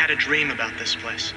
had a dream about this place.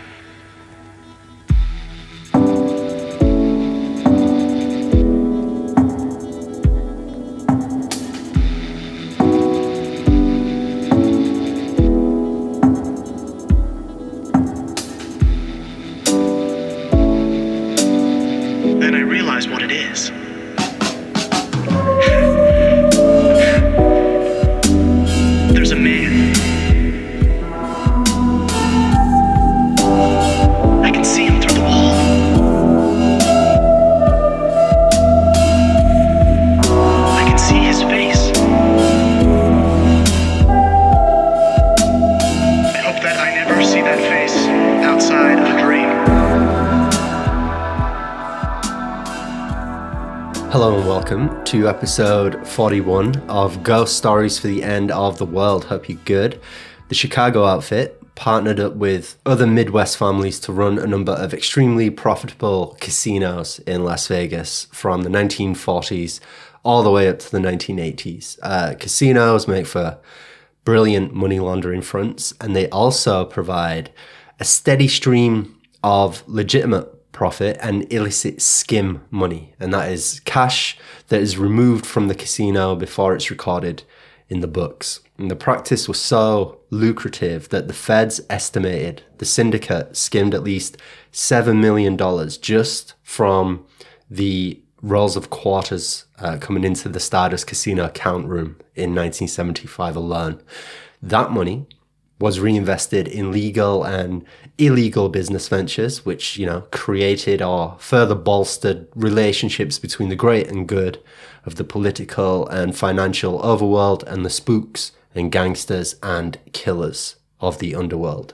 To episode 41 of Ghost Stories for the End of the World. Hope you're good. The Chicago outfit partnered up with other Midwest families to run a number of extremely profitable casinos in Las Vegas from the 1940s all the way up to the 1980s. Uh, casinos make for brilliant money laundering fronts, and they also provide a steady stream of legitimate profit and illicit skim money. And that is cash that is removed from the casino before it's recorded in the books. And the practice was so lucrative that the feds estimated the syndicate skimmed at least $7 million just from the rolls of quarters uh, coming into the Stardust Casino account room in 1975 alone. That money was reinvested in legal and illegal business ventures, which, you know, created or further bolstered relationships between the great and good of the political and financial overworld and the spooks and gangsters and killers of the underworld.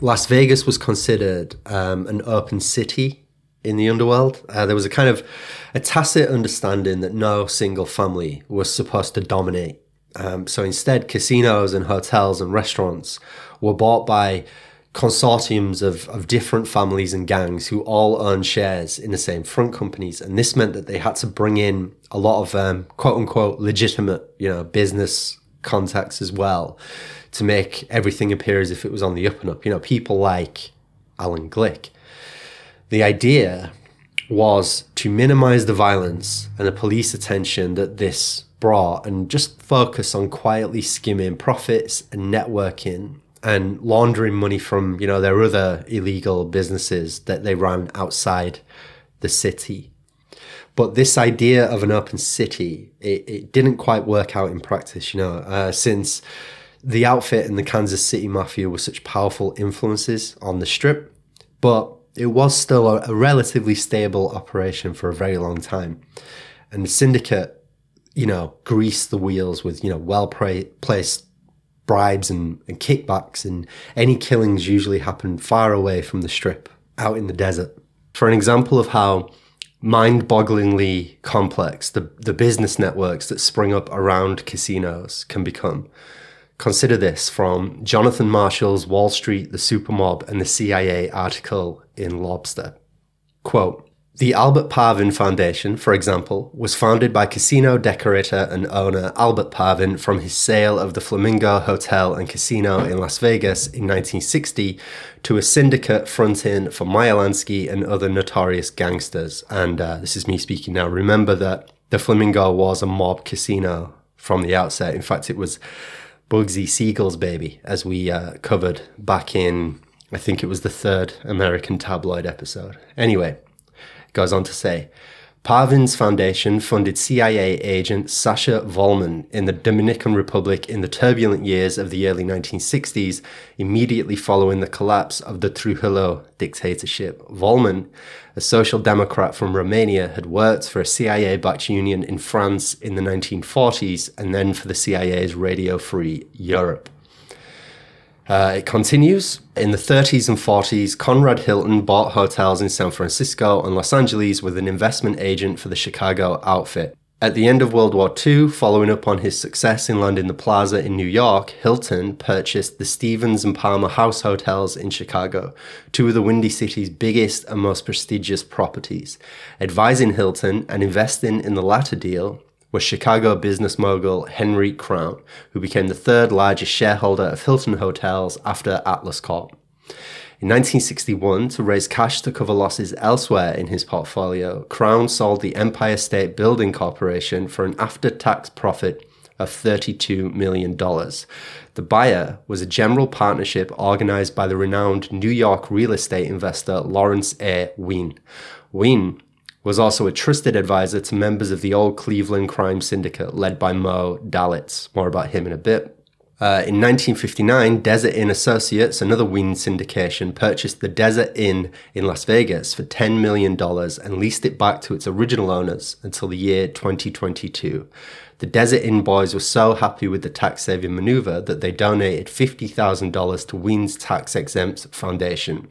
Las Vegas was considered um, an open city in the underworld. Uh, there was a kind of a tacit understanding that no single family was supposed to dominate. Um, so instead, casinos and hotels and restaurants were bought by consortiums of, of different families and gangs who all owned shares in the same front companies. And this meant that they had to bring in a lot of um, quote unquote legitimate, you know, business contacts as well to make everything appear as if it was on the up and up. You know, people like Alan Glick. The idea was to minimize the violence and the police attention that this brought and just focus on quietly skimming profits and networking and laundering money from, you know, their other illegal businesses that they ran outside the city. But this idea of an open city, it, it didn't quite work out in practice, you know, uh, since the outfit and the Kansas City Mafia were such powerful influences on the strip. But it was still a, a relatively stable operation for a very long time. And the syndicate, you know, grease the wheels with, you know, well placed bribes and, and kickbacks, and any killings usually happen far away from the strip, out in the desert. For an example of how mind bogglingly complex the, the business networks that spring up around casinos can become. Consider this from Jonathan Marshall's Wall Street, the Supermob, and the CIA article in Lobster. Quote, the Albert Parvin Foundation, for example, was founded by casino decorator and owner Albert Parvin from his sale of the Flamingo Hotel and Casino in Las Vegas in 1960 to a syndicate fronting for Meyer Lansky and other notorious gangsters. And uh, this is me speaking now. Remember that the Flamingo was a mob casino from the outset. In fact, it was Bugsy Siegel's baby, as we uh, covered back in, I think it was the third American tabloid episode. Anyway, goes on to say Parvin's foundation funded CIA agent Sasha Volman in the Dominican Republic in the turbulent years of the early 1960s, immediately following the collapse of the Trujillo dictatorship. Volman, a social democrat from Romania, had worked for a CIA backed union in France in the 1940s and then for the CIA's Radio Free Europe. Uh, it continues. In the 30s and 40s, Conrad Hilton bought hotels in San Francisco and Los Angeles with an investment agent for the Chicago outfit. At the end of World War II, following up on his success in landing the Plaza in New York, Hilton purchased the Stevens and Palmer House hotels in Chicago, two of the Windy City's biggest and most prestigious properties. Advising Hilton and investing in the latter deal was Chicago business mogul Henry Crown, who became the third largest shareholder of Hilton Hotels after Atlas Corp. In 1961, to raise cash to cover losses elsewhere in his portfolio, Crown sold the Empire State Building Corporation for an after tax profit of $32 million. The buyer was a general partnership organized by the renowned New York real estate investor Lawrence A. Wien. Wien was also a trusted advisor to members of the old Cleveland crime syndicate led by Moe Dalitz. More about him in a bit. Uh, in 1959, Desert Inn Associates, another Wien syndication, purchased the Desert Inn in Las Vegas for $10 million and leased it back to its original owners until the year 2022. The Desert Inn boys were so happy with the tax saving maneuver that they donated $50,000 to Wien's tax exempt foundation.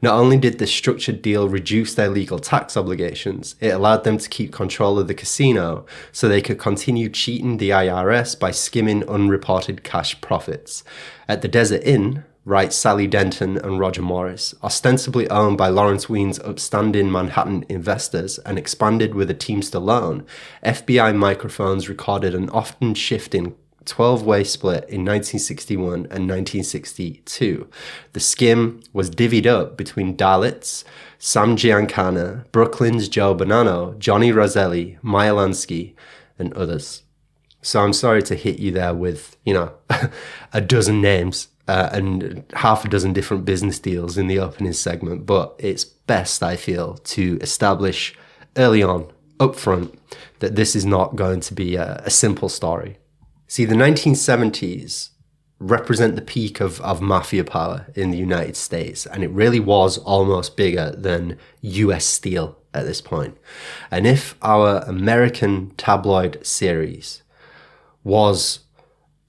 Not only did this structured deal reduce their legal tax obligations, it allowed them to keep control of the casino so they could continue cheating the IRS by skimming unreported cash profits. At the Desert Inn, write Sally Denton and Roger Morris, ostensibly owned by Lawrence Wien's upstanding Manhattan investors and expanded with a Teamster loan, FBI microphones recorded an often shifting 12 way split in 1961 and 1962. The skim was divvied up between Dalitz, Sam Giancana, Brooklyn's Joe Bonanno, Johnny Roselli, Meyer Lansky, and others. So I'm sorry to hit you there with, you know, a dozen names uh, and half a dozen different business deals in the opening segment, but it's best, I feel, to establish early on, upfront, that this is not going to be a, a simple story. See, the 1970s represent the peak of, of mafia power in the United States, and it really was almost bigger than US Steel at this point. And if our American tabloid series was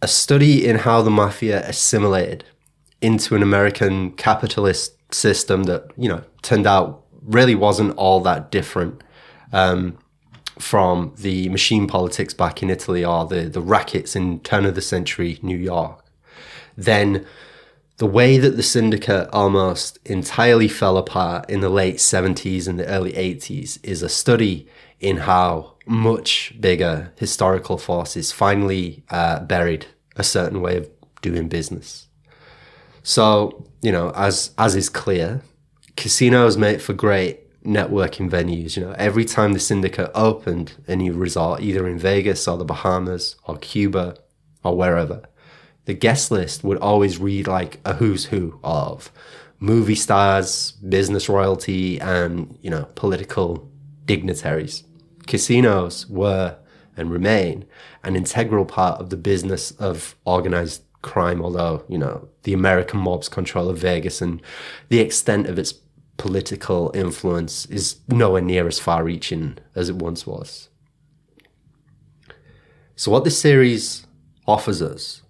a study in how the mafia assimilated into an American capitalist system that, you know, turned out really wasn't all that different um, from the machine politics back in Italy or the, the rackets in turn of the century New York, then the way that the syndicate almost entirely fell apart in the late 70s and the early 80s is a study in how much bigger historical forces finally uh, buried a certain way of doing business. So, you know, as as is clear, casinos make for great networking venues. You know, every time the syndicate opened a new resort, either in Vegas or the Bahamas or Cuba or wherever, the guest list would always read like a who's who of movie stars, business royalty, and you know, political dignitaries. Casinos were and remain an integral part of the business of organized crime, although, you know, the American mob's control of Vegas and the extent of its political influence is nowhere near as far reaching as it once was. So, what this series offers us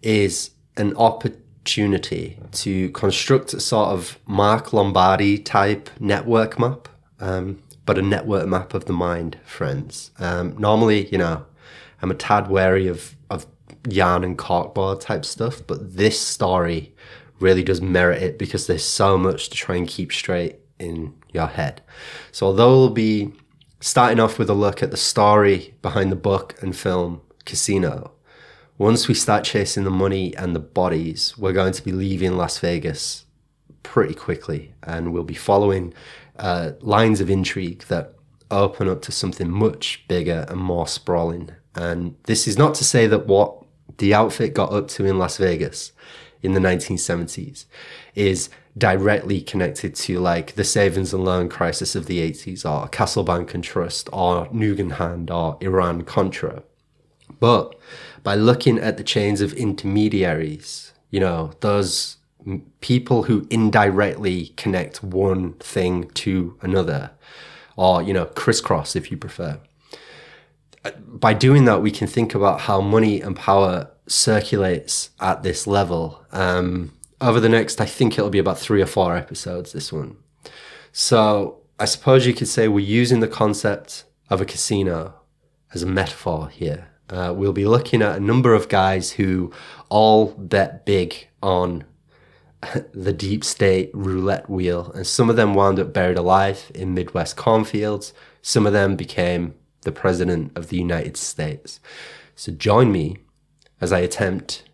is an opportunity to construct a sort of Mark Lombardi type network map, um, but a network map of the mind, friends. Um, normally, you know, I'm a tad wary of, of yarn and corkboard type stuff, but this story really does merit it because there's so much to try and keep straight in your head. So, although we'll be starting off with a look at the story behind the book and film Casino, once we start chasing the money and the bodies, we're going to be leaving Las Vegas pretty quickly and we'll be following uh, lines of intrigue that open up to something much bigger and more sprawling. And this is not to say that what the outfit got up to in Las Vegas in the 1970s is directly connected to like the savings and loan crisis of the 80s or Castle Bank and Trust or Nugan Hand or Iran Contra. But by looking at the chains of intermediaries, you know, those people who indirectly connect one thing to another, or, you know, crisscross if you prefer. By doing that, we can think about how money and power circulates at this level. Um, over the next, I think it'll be about three or four episodes, this one. So I suppose you could say we're using the concept of a casino as a metaphor here. Uh, we'll be looking at a number of guys who all bet big on the deep state roulette wheel, and some of them wound up buried alive in Midwest cornfields. Some of them became the President of the United States. So join me as I attempt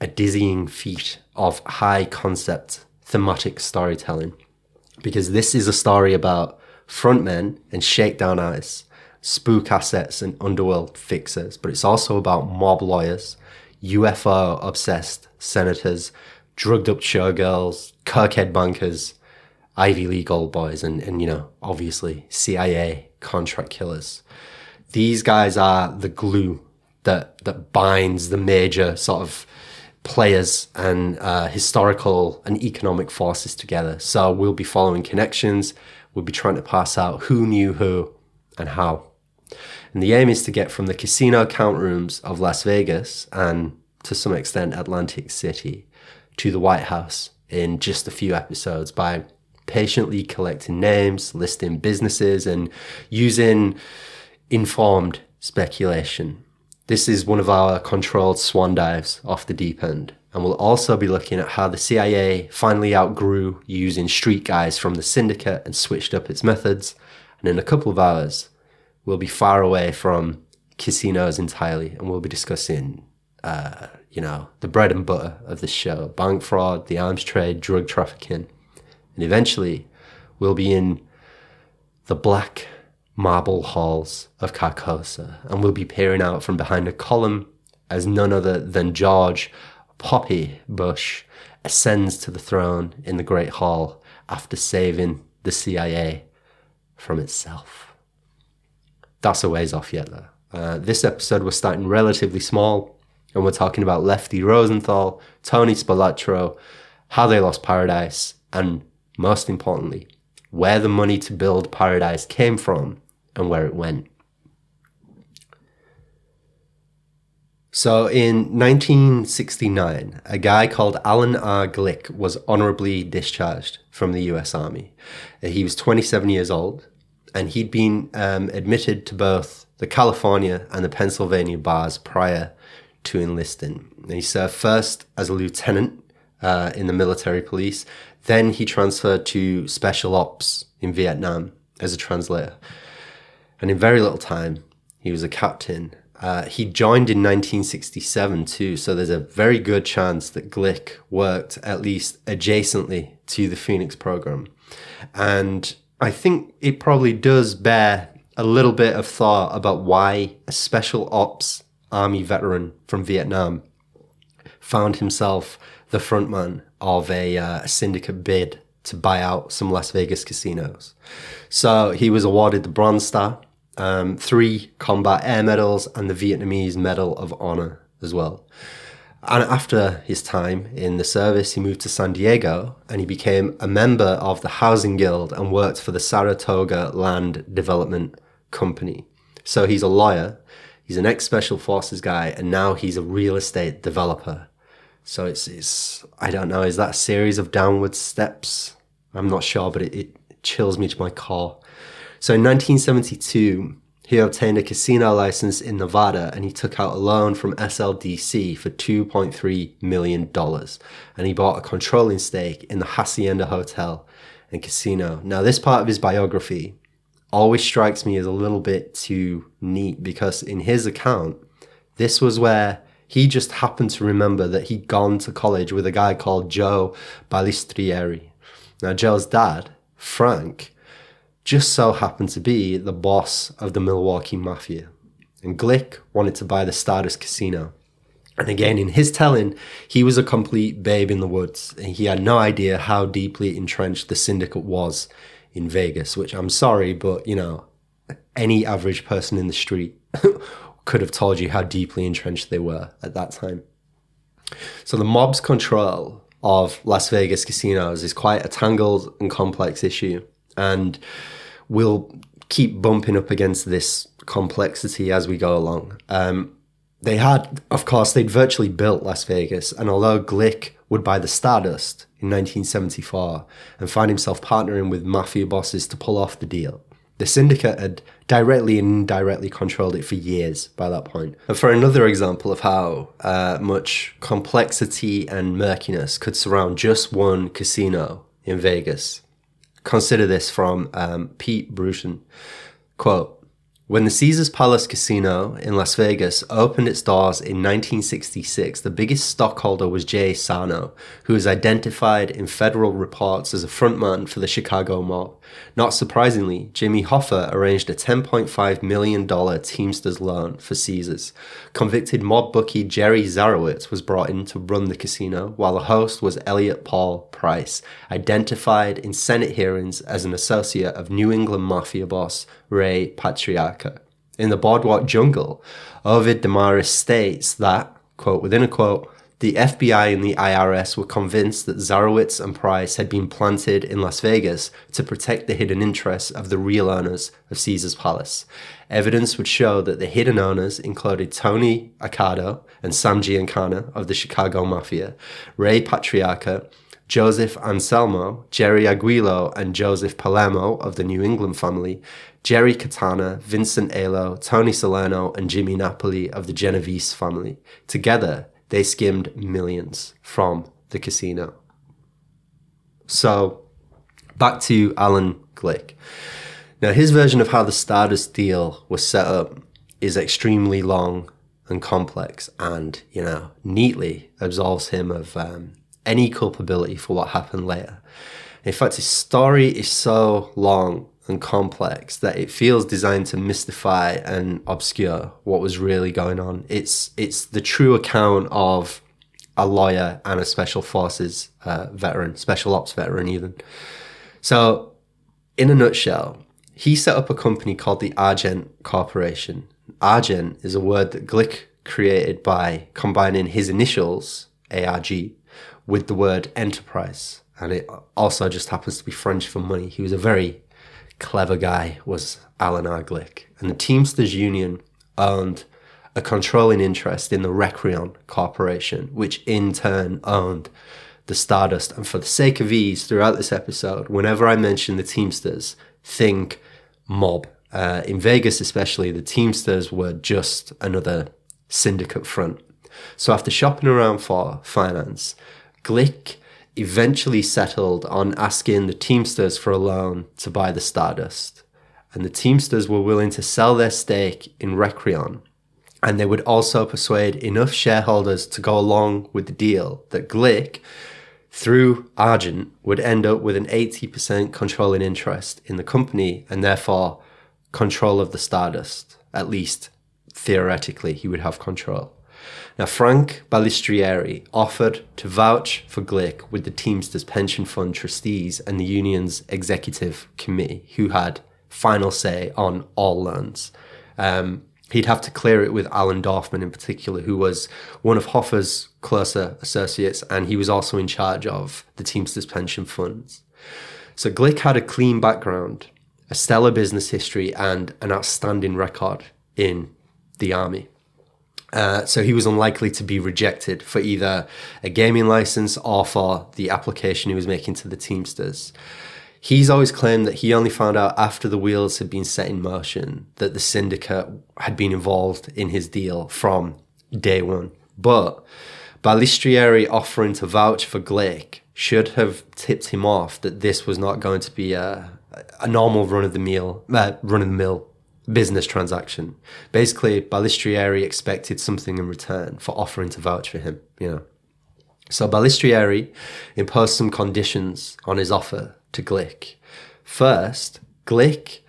a dizzying feat of high concept thematic storytelling. Because this is a story about frontmen and shakedown artists, spook assets and underworld fixers, but it's also about mob lawyers, UFO obsessed senators, drugged up showgirls, cokehead bankers, Ivy League old boys, and, and you know, obviously CIA contract killers. These guys are the glue that that binds the major sort of players and uh, historical and economic forces together. So we'll be following connections. We'll be trying to pass out who knew who and how. And the aim is to get from the casino account rooms of Las Vegas and to some extent Atlantic City to the White House in just a few episodes by patiently collecting names, listing businesses, and using informed speculation. This is one of our controlled swan dives off the deep end. And we'll also be looking at how the CIA finally outgrew using street guys from the syndicate and switched up its methods. And in a couple of hours, we'll be far away from casinos entirely and we'll be discussing, uh, you know, the bread and butter of the show bank fraud, the arms trade, drug trafficking. And eventually, we'll be in the black marble halls of Carcosa and we'll be peering out from behind a column as none other than George Poppy Bush ascends to the throne in the Great Hall after saving the CIA from itself. That's a ways off yet, though. Uh, this episode we're starting relatively small, and we're talking about Lefty Rosenthal, Tony Spilotro, how they lost Paradise, and most importantly, where the money to build Paradise came from and where it went. So in 1969, a guy called Alan R. Glick was honorably discharged from the US Army. He was 27 years old and he'd been um, admitted to both the California and the Pennsylvania bars prior to enlisting. And he served first as a lieutenant uh, in the military police, then he transferred to special ops in Vietnam as a translator. And in very little time, he was a captain uh, he joined in 1967 too, so there's a very good chance that Glick worked at least adjacently to the Phoenix program. And I think it probably does bear a little bit of thought about why a special ops army veteran from Vietnam found himself the frontman of a, uh, syndicate bid to buy out some Las Vegas casinos. So he was awarded the Bronze Star um, three combat air medals, and the Vietnamese Medal of Honor as well. And after his time in the service, he moved to San Diego and he became a member of the Housing Guild and worked for the Saratoga Land Development Company. So he's a lawyer, he's an ex special forces guy, and now he's a real estate developer. So it's, it's I don't know, is that a series of downward steps? I'm not sure, but it, it chills me to my core. So in 1972, he obtained a casino license in Nevada and he took out a loan from SLDC for $2.3 million. And he bought a controlling stake in the Hacienda Hotel and Casino. Now, this part of his biography always strikes me as a little bit too neat because in his account, this was where he just happened to remember that he'd gone to college with a guy called Joe Balistrieri. Now, Joe's dad, Frank, just so happened to be the boss of the Milwaukee Mafia. And Glick wanted to buy the Stardust Casino. And again, in his telling, he was a complete babe in the woods. And he had no idea how deeply entrenched the syndicate was in Vegas, which I'm sorry, but you know, any average person in the street could have told you how deeply entrenched they were at that time. So the mob's control of Las Vegas casinos is quite a tangled and complex issue. And we'll keep bumping up against this complexity as we go along. Um, they had, of course, they'd virtually built Las Vegas, and although Glick would buy the Stardust in 1974 and find himself partnering with mafia bosses to pull off the deal, the syndicate had directly and indirectly controlled it for years by that point. And for another example of how uh, much complexity and murkiness could surround just one casino in Vegas, Consider this from um, Pete Brewton. Quote, When the Caesars Palace Casino in Las Vegas opened its doors in 1966, the biggest stockholder was Jay Sarno, who was identified in federal reports as a frontman for the Chicago mob. Not surprisingly, Jimmy Hoffa arranged a $10.5 million Teamsters loan for Caesars. Convicted mob bookie Jerry Zarowitz was brought in to run the casino, while the host was Elliot Paul Price, identified in Senate hearings as an associate of New England mafia boss Ray In the Boardwalk Jungle, Ovid Demaris states that, quote, within a quote, the FBI and the IRS were convinced that Zarowitz and Price had been planted in Las Vegas to protect the hidden interests of the real owners of Caesar's Palace. Evidence would show that the hidden owners included Tony Accardo and Sam Giancana of the Chicago Mafia, Ray Patriarca, Joseph Anselmo, Jerry Angiulo, and Joseph Palermo of the New England family, Jerry Catena, Vincent Alo, Tony Salerno, and Jimmy Napoli of the Genovese family. Together, they skimmed millions from the casino. So, back to Alan Glick. Now, his version of how the Stardust deal was set up is extremely long and complex and, you know, neatly absolves him of um, any culpability for what happened later. In fact, his story is so long and complex that it feels designed to mystify and obscure what was really going on. It's it's the true account of a lawyer and a special forces uh, veteran, special ops veteran, even. So, in a nutshell, he set up a company called the Argent Corporation. Argent is a word that Glick created by combining his initials, ARG, with the word enterprise. And it also just happens to be French for money. He was a very clever guy, was Alan R. Glick. And the Teamsters Union owned a controlling interest in the Recrion Corporation, which in turn owned the Stardust. And for the sake of ease, throughout this episode, whenever I mention the Teamsters, think mob. Uh, in Vegas, especially, the Teamsters were just another syndicate front. So after shopping around for finance, Glick eventually settled on asking the Teamsters for a loan to buy the Stardust. And the Teamsters were willing to sell their stake in Recrion. And they would also persuade enough shareholders to go along with the deal that Glick, through Argent, would end up with an 80% controlling interest in the company and therefore control of the Stardust. At least theoretically, he would have control. Now, Frank Balistrieri offered to vouch for Glick with the Teamsters Pension Fund trustees and the union's executive committee, who had final say on all loans. Um, he'd have to clear it with Alan Dorfman in particular, who was one of Hoffa's closer associates, and he was also in charge of the Teamsters Pension Funds. So Glick had a clean background, a stellar business history, and an outstanding record in the army. Uh, so he was unlikely to be rejected for either a gaming license or for the application he was making to the Teamsters. He's always claimed that he only found out after the wheels had been set in motion that the syndicate had been involved in his deal from day one. But Balistrieri offering to vouch for Glick should have tipped him off that this was not going to be a, a normal run of the uh, run of the mill business transaction. Basically, Balistrieri expected something in return for offering to vouch for him, you know. So Balistrieri imposed some conditions on his offer to Glick. First, Glick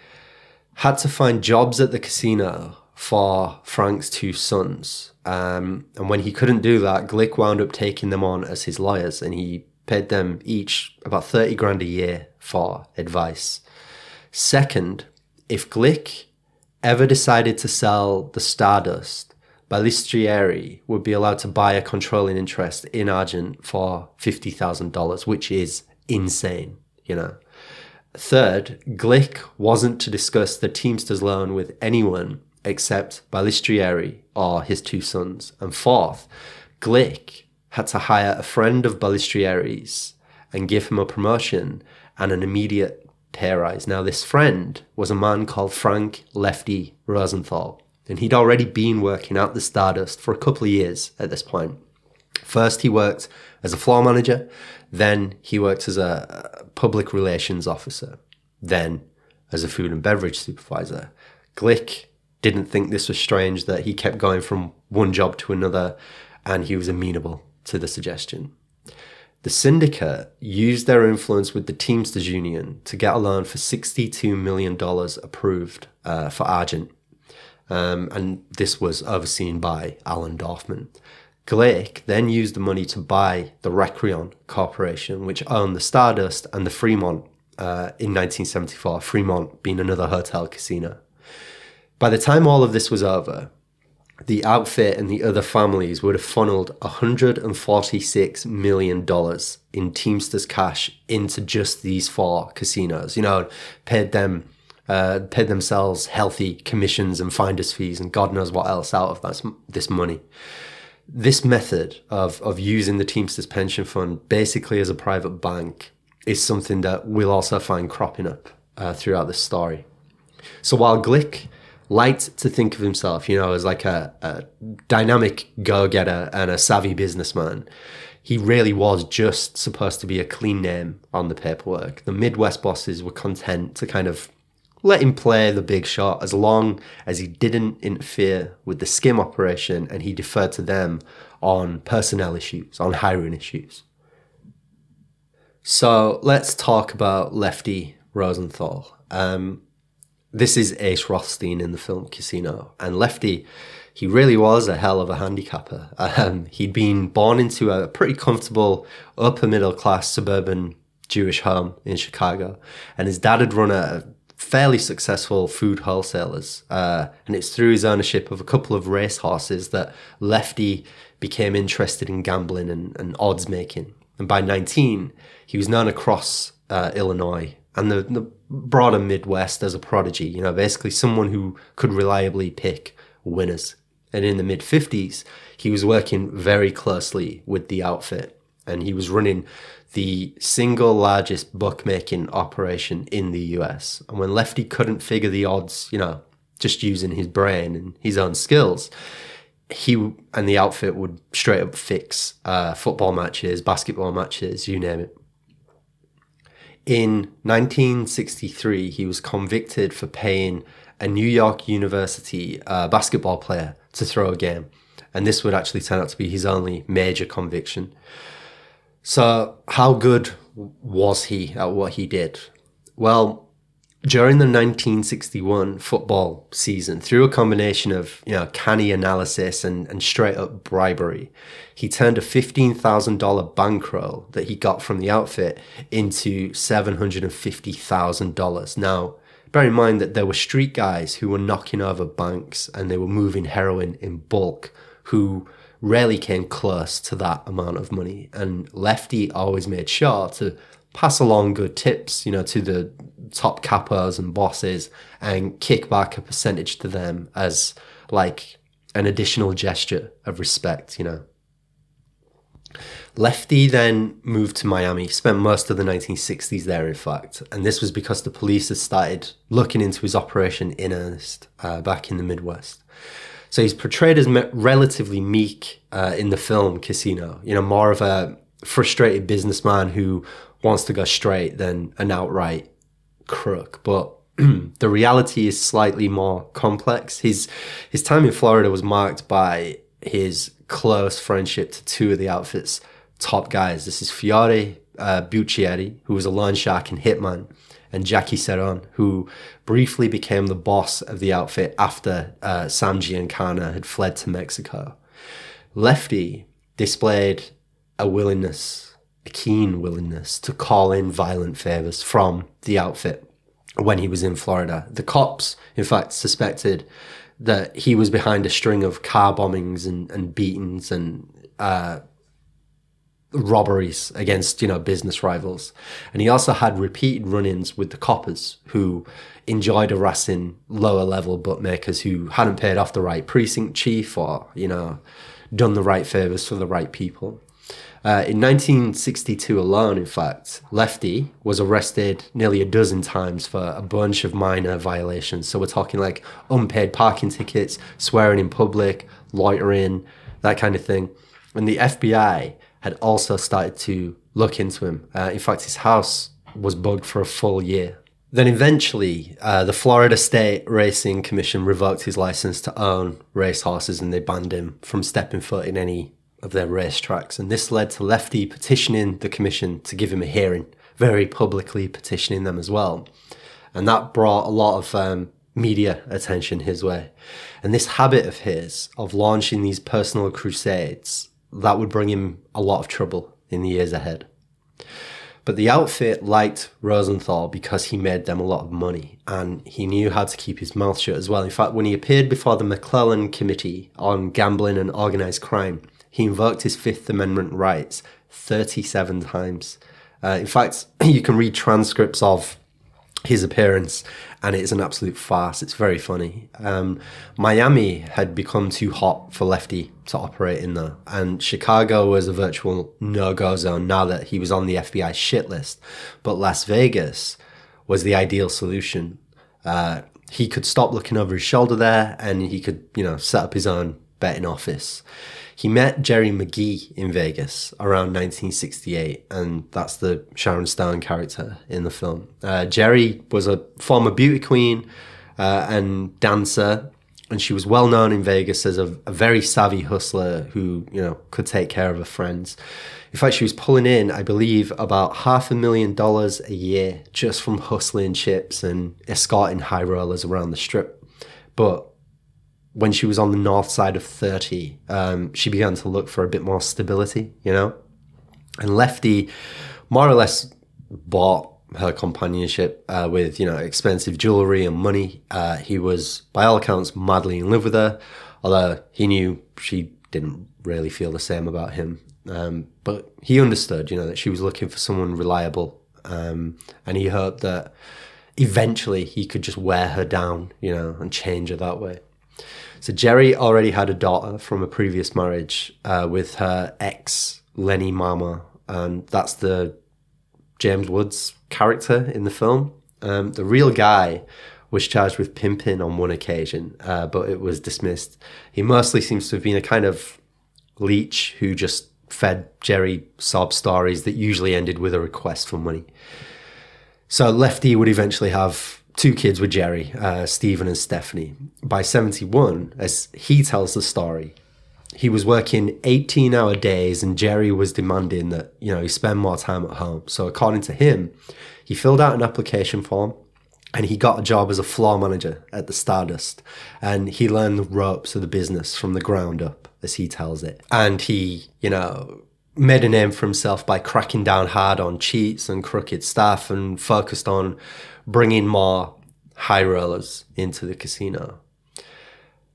had to find jobs at the casino for Frank's two sons. Um, and when he couldn't do that, Glick wound up taking them on as his lawyers and he paid them each about 30 grand a year for advice. Second, if Glick ever decided to sell the Stardust, Balistrieri would be allowed to buy a controlling interest in Argent for $50,000, which is insane, you know. Third, Glick wasn't to discuss the Teamsters loan with anyone except Balistrieri or his two sons. And fourth, Glick had to hire a friend of Balistrieri's and give him a promotion and an immediate rise. Now, this friend was a man called Frank Lefty Rosenthal, and he'd already been working out the Stardust for a couple of years at this point. First, he worked as a floor manager, then, he worked as a public relations officer, then, as a food and beverage supervisor. Glick didn't think this was strange that he kept going from one job to another and he was amenable to the suggestion. The syndicate used their influence with the Teamsters Union to get a loan for $62 million approved uh, for Argent. Um, and this was overseen by Alan Dorfman. Glick then used the money to buy the Recrion Corporation, which owned the Stardust and the Fremont uh, in 1974, Fremont being another hotel casino. By the time all of this was over, the outfit and the other families would have funneled $146 million in Teamsters cash into just these four casinos. You know, paid them, uh, paid themselves healthy commissions and finder's fees and God knows what else out of that, this money. This method of, of using the Teamsters pension fund basically as a private bank is something that we'll also find cropping up uh, throughout the story. So while Glick liked to think of himself, you know, as like a, a dynamic go-getter and a savvy businessman, he really was just supposed to be a clean name on the paperwork. The Midwest bosses were content to kind of let him play the big shot as long as he didn't interfere with the skim operation and he deferred to them on personnel issues, on hiring issues. So let's talk about Lefty Rosenthal. Um, this is Ace Rothstein in the film Casino. And Lefty, he really was a hell of a handicapper. Um, he'd been born into a pretty comfortable upper middle class suburban Jewish home in Chicago. And his dad had run a fairly successful food wholesalers. Uh, and it's through his ownership of a couple of race horses that Lefty became interested in gambling and, and odds making. And by 19, he was known across uh, Illinois and the, the broader Midwest as a prodigy, you know, basically someone who could reliably pick winners. And in the mid 50s, he was working very closely with the outfit and he was running the single largest bookmaking operation in the US. And when Lefty couldn't figure the odds, you know, just using his brain and his own skills, he and the outfit would straight up fix uh, football matches, basketball matches, you name it. In 1963, he was convicted for paying a New York University uh, basketball player to throw a game. And this would actually turn out to be his only major conviction. So, how good was he at what he did? Well, during the 1961 football season, through a combination of you know canny analysis and, and straight up bribery, he turned a $15,000 bankroll that he got from the outfit into $750,000. Now, bear in mind that there were street guys who were knocking over banks and they were moving heroin in bulk who rarely came close to that amount of money. And Lefty always made sure to pass along good tips, you know, to the top cappers and bosses and kick back a percentage to them as like an additional gesture of respect, you know. Lefty then moved to Miami, spent most of the 1960s there, in fact, and this was because the police had started looking into his operation in earnest uh, back in the Midwest. So he's portrayed as me- relatively meek uh, in the film Casino, you know, more of a frustrated businessman who wants to go straight than an outright crook. But the reality is slightly more complex. His his time in Florida was marked by his close friendship to two of the outfit's top guys. This is Fiore uh, Buccieri, who was a loan shark and hitman, and Jackie Cerone, who briefly became the boss of the outfit after uh, Sam Giancana had fled to Mexico. Lefty displayed a willingness a keen willingness to call in violent favors from the outfit when he was in Florida. The cops, in fact, suspected that he was behind a string of car bombings and, and beatings and uh, robberies against you know business rivals and he also had repeated run-ins with the coppers who enjoyed harassing lower level bookmakers who hadn't paid off the right precinct chief or you know done the right favors for the right people uh, in 1962 alone, in fact, Lefty was arrested nearly a dozen times for a bunch of minor violations. So we're talking like unpaid parking tickets, swearing in public, loitering, that kind of thing. And the FBI had also started to look into him. Uh, in fact, his house was bugged for a full year. Then eventually, uh, the Florida State Racing Commission revoked his license to own racehorses and they banned him from stepping foot in any of their racetracks. And this led to Lefty petitioning the commission to give him a hearing, very publicly petitioning them as well. And that brought a lot of um, media attention his way. And this habit of his of launching these personal crusades, that would bring him a lot of trouble in the years ahead. But the outfit liked Rosenthal because he made them a lot of money and he knew how to keep his mouth shut as well. In fact, when he appeared before the McClellan Committee on Gambling and Organized Crime, he invoked his Fifth Amendment rights 37 times. Uh, in fact, you can read transcripts of his appearance and it's an absolute farce. It's very funny. Um, Miami had become too hot for Lefty to operate in there, and Chicago was a virtual no go zone now that he was on the FBI shit list. But Las Vegas was the ideal solution. Uh, he could stop looking over his shoulder there and he could, you know, set up his own betting office. He met Geri McGee in Vegas around 1968, and that's the Sharon Stone character in the film. Uh, Geri was a former beauty queen uh, and dancer, and she was well known in Vegas as a, a, very savvy hustler who, you know, could take care of her friends. In fact, she was pulling in, I believe, about half a million dollars a year just from hustling chips and escorting high rollers around the strip. But when she was on the north side of 30, um, she began to look for a bit more stability, you know? And Lefty more or less bought her companionship uh, with, you know, expensive jewelry and money. Uh, he was, by all accounts, madly in love with her, although he knew she didn't really feel the same about him. Um, but he understood, you know, that she was looking for someone reliable. Um, and he hoped that eventually he could just wear her down, you know, and change her that way. So Geri already had a daughter from a previous marriage uh, with her ex Lenny Marmor, and that's the James Woods character in the film. Um, the real guy was charged with pimping on one occasion, uh, but it was dismissed. He mostly seems to have been a kind of leech who just fed Geri sob stories that usually ended with a request for money. So Lefty would eventually have two kids with Geri, uh, Stephen and Stephanie. By 71, as he tells the story, he was working 18 hour days and Geri was demanding that, you know, he spend more time at home. So according to him, he filled out an application form and he got a job as a floor manager at the Stardust. And he learned the ropes of the business from the ground up, as he tells it. And he, you know, made a name for himself by cracking down hard on cheats and crooked staff and focused on bringing more high rollers into the casino.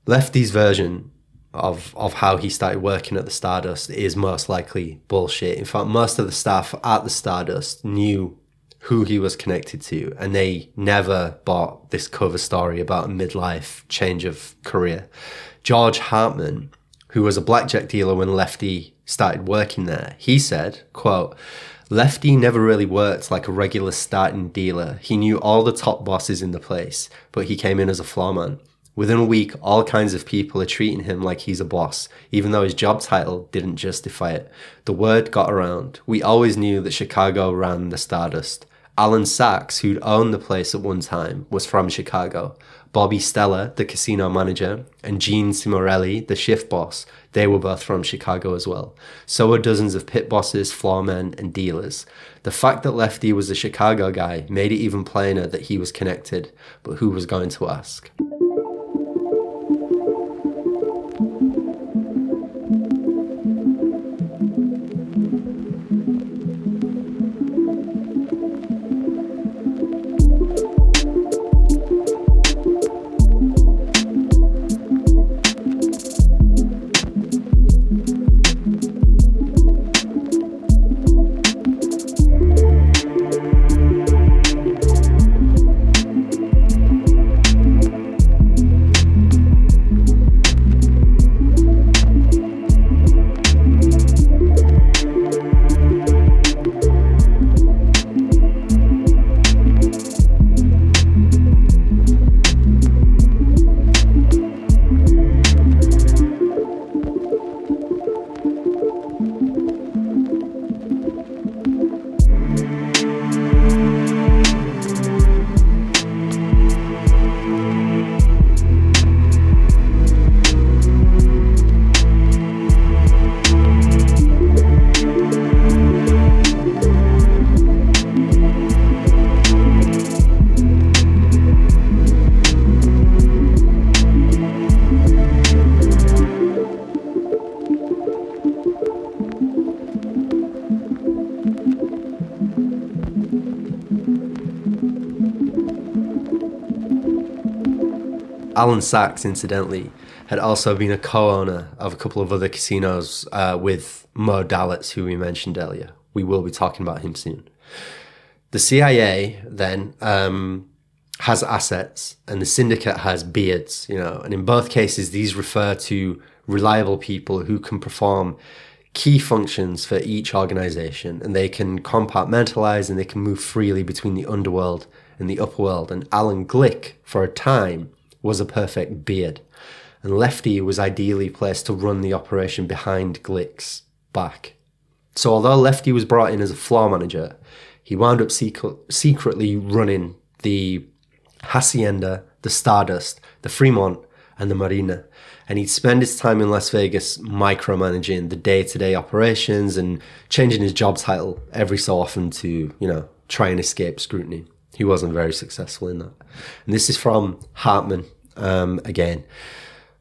Lefty's version of of how he started working at the Stardust is most likely bullshit. In fact, most of the staff at the Stardust knew who he was connected to, and they never bought this cover story about a midlife change of career. George Hartman, who was a blackjack dealer when Lefty started working there, he said, quote, Lefty never really worked like a regular starting dealer. He knew all the top bosses in the place, but he came in as a floorman. Within a week, all kinds of people are treating him like he's a boss, even though his job title didn't justify it. The word got around. We always knew that Chicago ran the Stardust. Alan Sachs, who'd owned the place at one time, was from Chicago. Bobby Stella, the casino manager, and Gene Cimorelli, the shift boss, they were both from Chicago as well. So were dozens of pit bosses, floormen, and dealers. The fact that Lefty was a Chicago guy made it even plainer that he was connected, but who was going to ask? Alan Sachs, incidentally, had also been a co-owner of a couple of other casinos uh, with Moe Dalitz, who we mentioned earlier. We will be talking about him soon. The CIA then um, has assets, and the syndicate has beards. You know, and in both cases, these refer to reliable people who can perform key functions for each organization, and they can compartmentalize and they can move freely between the underworld and the upper world. And Alan Glick, for a time, was a perfect beard. And Lefty was ideally placed to run the operation behind Glick's back. So, although Lefty was brought in as a floor manager, he wound up secret, secretly running the Hacienda, the Stardust, the Fremont, and the Marina. And he'd spend his time in Las Vegas micromanaging the day to day operations and changing his job title every so often to, you know, try and escape scrutiny. He wasn't very successful in that. And this is from Hartman um, again.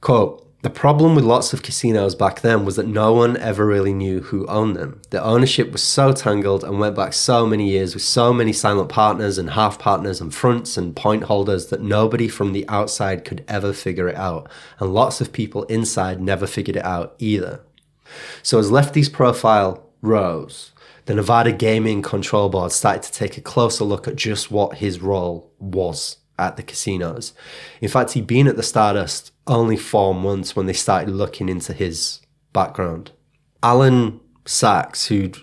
Quote, the problem with lots of casinos back then was that no one ever really knew who owned them. The ownership was so tangled and went back so many years with so many silent partners and half partners and fronts and point holders that nobody from the outside could ever figure it out. And lots of people inside never figured it out either. So as Lefty's profile rose, the Nevada Gaming Control Board started to take a closer look at just what his role was at the casinos. In fact, he'd been at the Stardust only four months when they started looking into his background. Alan Sachs, who'd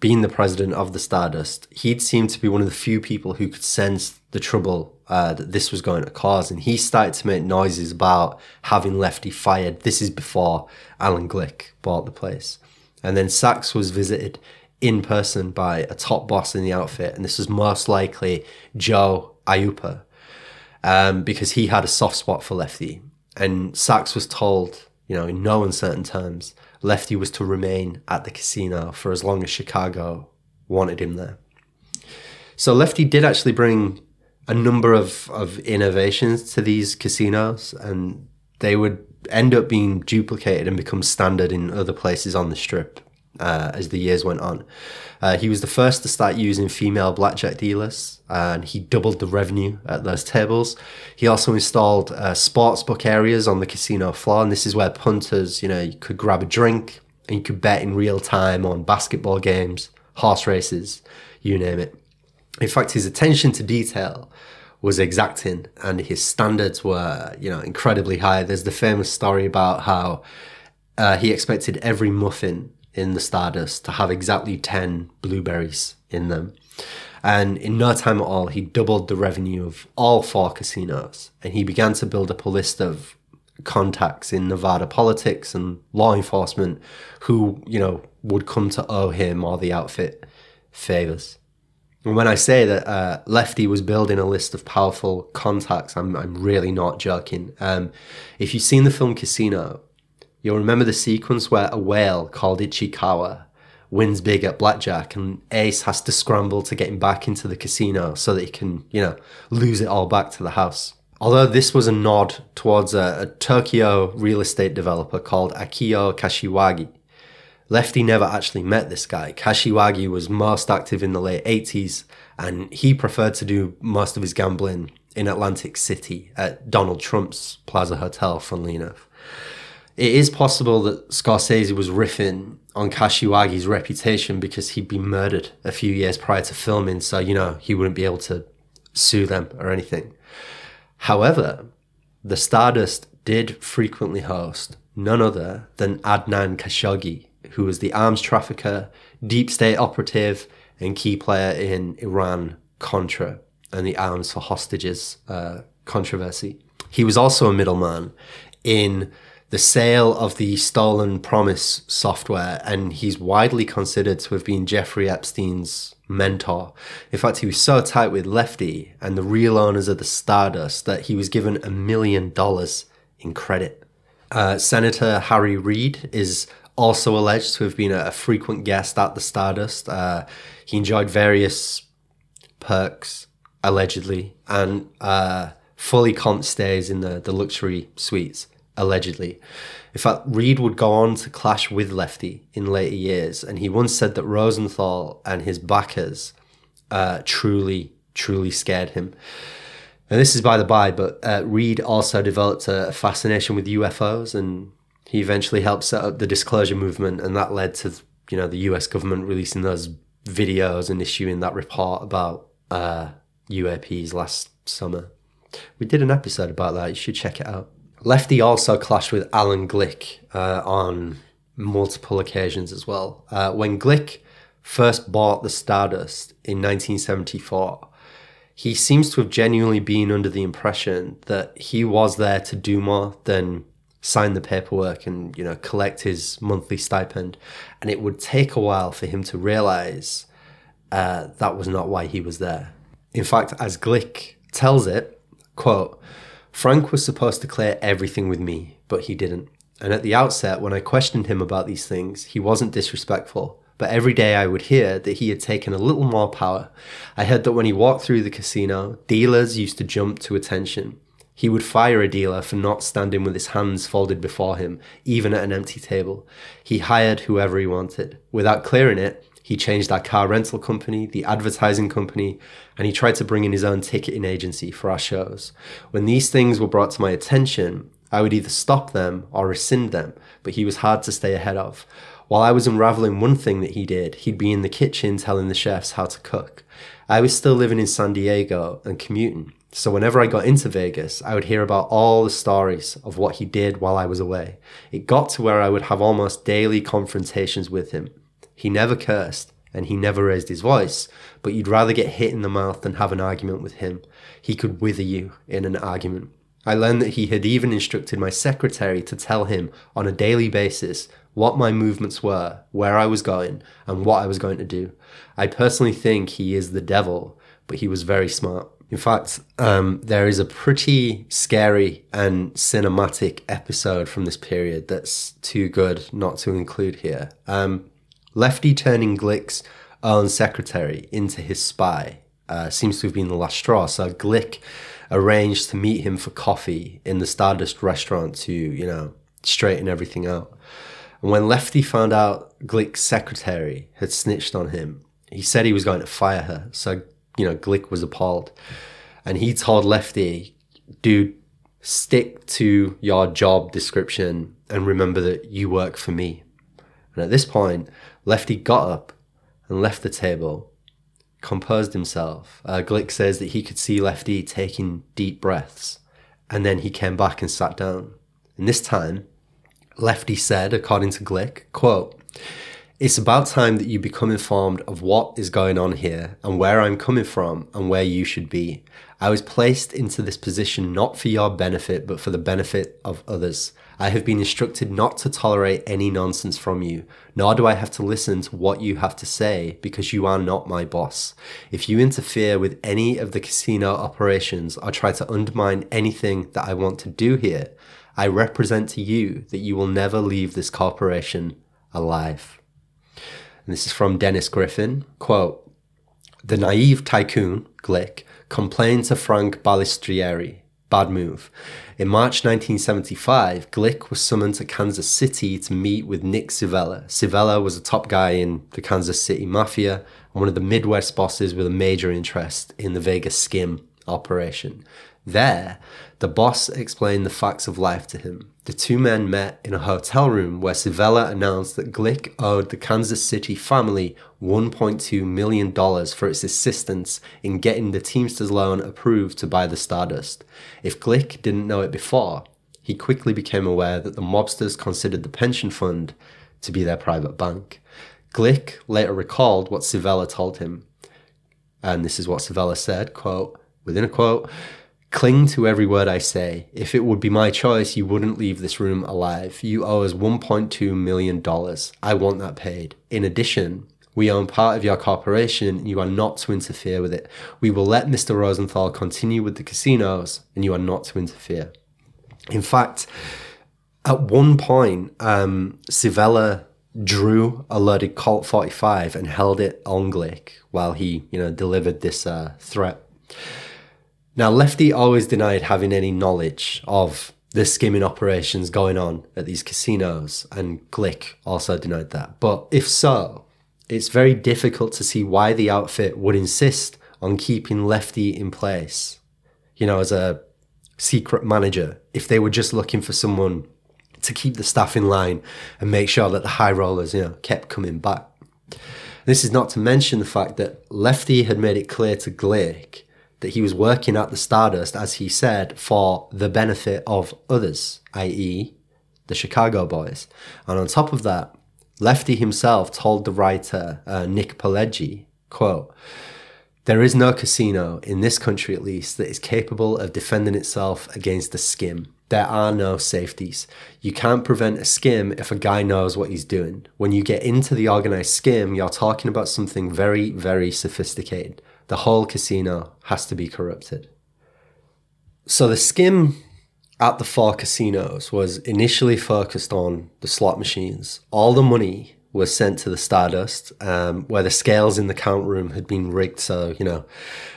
been the president of the Stardust, he'd seemed to be one of the few people who could sense the trouble uh, that this was going to cause. And he started to make noises about having Lefty fired. This is before Alan Glick bought the place. And then Sachs was visited in person by a top boss in the outfit. And this was most likely Joe Aiuppa, um, because he had a soft spot for Lefty. And Sachs was told, you know, in no uncertain terms, Lefty was to remain at the casino for as long as Chicago wanted him there. So Lefty did actually bring a number of, of innovations to these casinos, and they would end up being duplicated and become standard in other places on the strip uh, as the years went on. Uh, he was the first to start using female blackjack dealers, and he doubled the revenue at those tables. He also installed uh, sportsbook areas on the casino floor, and this is where punters, you know, you could grab a drink and you could bet in real time on basketball games, horse races, you name it. In fact, his attention to detail was exacting, and his standards were, you know, incredibly high. There's the famous story about how uh, he expected every muffin in the Stardust to have exactly 10 blueberries in them. And in no time at all, he doubled the revenue of all four casinos. And he began to build up a list of contacts in Nevada politics and law enforcement who, you know, would come to owe him or the outfit favors. And when I say that uh, Lefty was building a list of powerful contacts, I'm, I'm really not joking. Um, if you've seen the film Casino, You'll remember the sequence where a whale called Ichikawa wins big at blackjack and Ace has to scramble to get him back into the casino so that he can, you know, lose it all back to the house. Although this was a nod towards a, a Tokyo real estate developer called Akio Kashiwagi, Lefty never actually met this guy. Kashiwagi was most active in the late 80s and he preferred to do most of his gambling in Atlantic City at Donald Trump's Plaza Hotel, funnily enough it is possible that Scorsese was riffing on Kashiwagi's reputation because he'd been murdered a few years prior to filming, so you know he wouldn't be able to sue them or anything. However, the Stardust did frequently host none other than Adnan Khashoggi, who was the arms trafficker, deep state operative, and key player in Iran Contra and the arms for hostages uh, controversy. He was also a middleman in the sale of the stolen PROMIS software and he's widely considered to have been jeffrey epstein's mentor. In fact he was so tight with lefty and the real owners of the stardust that he was given a million dollars in credit. Uh, senator harry reid is also alleged to have been a, frequent guest at the stardust. Uh, he enjoyed various perks allegedly and uh, fully comp stays in the, the luxury suites allegedly. In fact, Reid would go on to clash with Lefty in later years, and he once said that Rosenthal and his backers uh, truly, truly scared him. And this is by the by, but uh, Reid also developed a fascination with UFOs, and he eventually helped set up the disclosure movement, and that led to you know the U.S. government releasing those videos and issuing that report about uh, UAPs last summer. We did an episode about that. You should check it out. Lefty also clashed with Alan Glick uh, on multiple occasions as well. Uh, when Glick first bought the Stardust in 1974, he seems to have genuinely been under the impression that he was there to do more than sign the paperwork and you know collect his monthly stipend, and it would take a while for him to realize uh, that was not why he was there. In fact, as Glick tells it, quote, Frank was supposed to clear everything with me, but he didn't. And at the outset, when I questioned him about these things, he wasn't disrespectful. But every day I would hear that he had taken a little more power. I heard that when he walked through the casino, dealers used to jump to attention. He would fire a dealer for not standing with his hands folded before him, even at an empty table. He hired whoever he wanted. Without clearing it, he changed our car rental company, the advertising company, and he tried to bring in his own ticketing agency for our shows. When these things were brought to my attention, I would either stop them or rescind them, but he was hard to stay ahead of. While I was unraveling one thing that he did, he'd be in the kitchen telling the chefs how to cook. I was still living in San Diego and commuting, so whenever I got into Vegas, I would hear about all the stories of what he did while I was away. It got to where I would have almost daily confrontations with him. He never cursed and he never raised his voice, but you'd rather get hit in the mouth than have an argument with him. He could wither you in an argument. I learned that he had even instructed my secretary to tell him on a daily basis what my movements were, where I was going, and what I was going to do. I personally think he is the devil, but he was very smart. In fact, um, there is a pretty scary and cinematic episode from this period that's too good not to include here. Um, Lefty turning Glick's own secretary into his spy uh, seems to have been the last straw. So Glick arranged to meet him for coffee in the Stardust restaurant to, you know, straighten everything out. And when Lefty found out Glick's secretary had snitched on him, he said he was going to fire her. So, you know, Glick was appalled. And he told Lefty, dude, stick to your job description and remember that you work for me. And at this point, Lefty got up and left the table, composed himself. Uh, Glick says that he could see Lefty taking deep breaths, and then he came back and sat down. And this time, Lefty said, according to Glick, quote, it's about time that you become informed of what is going on here and where I'm coming from and where you should be. I was placed into this position not for your benefit, but for the benefit of others. I have been instructed not to tolerate any nonsense from you, nor do I have to listen to what you have to say because you are not my boss. If you interfere with any of the casino operations or try to undermine anything that I want to do here, I represent to you that you will never leave this corporation alive. And this is from Dennis Griffin. Quote, the naive tycoon, Glick, complained to Frank Balistrieri, bad move. In March 1975, Glick was summoned to Kansas City to meet with Nick Civella. Civella was a top guy in the Kansas City Mafia and one of the Midwest bosses with a major interest in the Vegas skim operation. There, the boss explained the facts of life to him. The two men met in a hotel room where Civella announced that Glick owed the Kansas City family $1.2 million for its assistance in getting the Teamsters loan approved to buy the Stardust. If Glick didn't know it before, he quickly became aware that the mobsters considered the pension fund to be their private bank. Glick later recalled what Civella told him. And this is what Civella said, quote, within a quote, Cling to every word I say. If it would be my choice, you wouldn't leave this room alive. You owe us $1.2 million. I want that paid. In addition, we own part of your corporation. and You are not to interfere with it. We will let Mr. Rosenthal continue with the casinos, and you are not to interfere. In fact, at one point, um, Civella drew a loaded Colt 45 and held it on Glick while he, you know, delivered this uh, threat. Now, Lefty always denied having any knowledge of the skimming operations going on at these casinos, and Glick also denied that. But if so, it's very difficult to see why the outfit would insist on keeping Lefty in place. you know, as a secret manager, if they were just looking for someone to keep the staff in line and make sure that the high rollers, you know, kept coming back. This is not to mention the fact that Lefty had made it clear to Glick that he was working at the Stardust, as he said, for the benefit of others, i.e., the Chicago boys. And on top of that, Lefty himself told the writer uh, Nick Pileggi, quote, there is no casino, in this country at least, that is capable of defending itself against a skim. There are no safeties. You can't prevent a skim if a guy knows what he's doing. When you get into the organized skim, you're talking about something very, very sophisticated. The whole casino has to be corrupted. So the skim at the four casinos was initially focused on the slot machines. All the money was sent to the Stardust, um, where the scales in the count room had been rigged so, you know,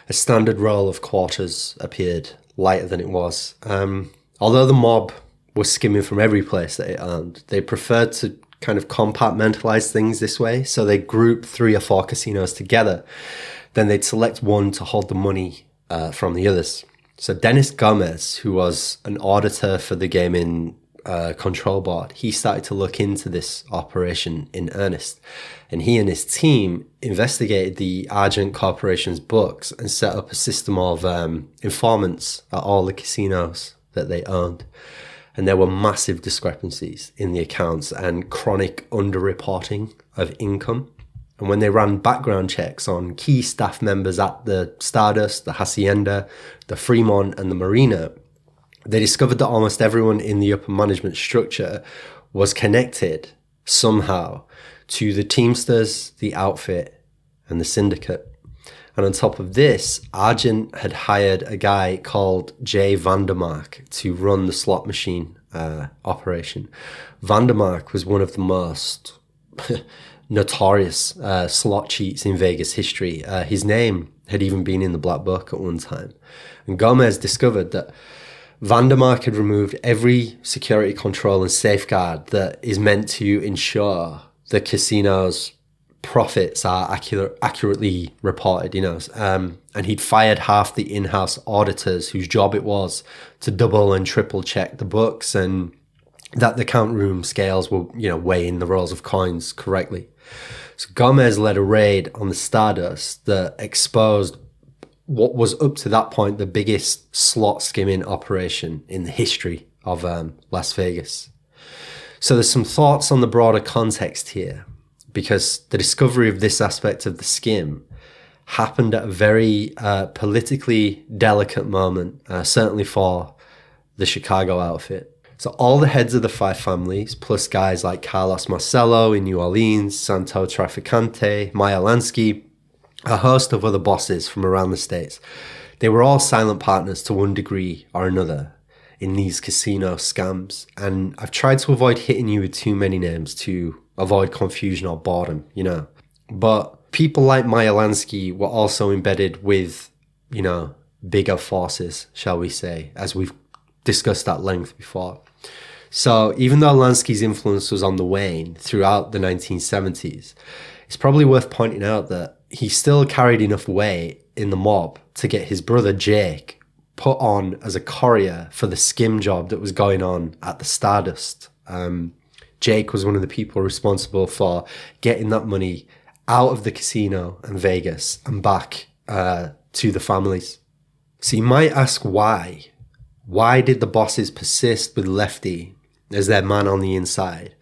a standard roll of quarters appeared lighter than it was. Um, although the mob was skimming from every place that it earned, they preferred to kind of compartmentalize things this way. So they grouped three or four casinos together. Then they'd select one to hold the money uh, from the others. So Dennis Gomez, who was an auditor for the gaming uh, control board, he started to look into this operation in earnest. And he and his team investigated the Argent Corporation's books and set up a system of um, informants at all the casinos that they owned. And there were massive discrepancies in the accounts and chronic underreporting of income. And when they ran background checks on key staff members at the Stardust, the Hacienda, the Fremont, and the Marina, they discovered that almost everyone in the upper management structure was connected somehow to the Teamsters, the outfit, and the syndicate. And on top of this, Argent had hired a guy called Jay Vandermark to run the slot machine uh, operation. Vandermark was one of the most notorious uh, slot cheats in Vegas history. Uh, his name had even been in the black book at one time. And Gomez discovered that Vandermark had removed every security control and safeguard that is meant to ensure the casino's profits are accurate, accurately reported, you know. Um, and he'd fired half the in-house auditors whose job it was to double and triple check the books and that the count room scales were, you know, weighing the rolls of coins correctly. So Gomez led a raid on the Stardust that exposed what was up to that point the biggest slot skimming operation in the history of um, Las Vegas. So there's some thoughts on the broader context here, because the discovery of this aspect of the skim happened at a very uh, politically delicate moment, uh, certainly for the Chicago outfit. So all the heads of the five families, plus guys like Carlos Marcello in New Orleans, Santo Trafficante, Meyer Lansky, a host of other bosses from around the states, they were all silent partners to one degree or another in these casino scams. And I've tried to avoid hitting you with too many names to avoid confusion or boredom, you know. But people like Meyer Lansky were also embedded with, you know, bigger forces, shall we say, as we've discussed at length before. So even though Lansky's influence was on the wane throughout the 1970s, it's probably worth pointing out that he still carried enough weight in the mob to get his brother Jake put on as a courier for the skim job that was going on at the Stardust. Um, Jake was one of the people responsible for getting that money out of the casino in Vegas and back uh, to the families. So you might ask why. Why did the bosses persist with Lefty as their man on the inside,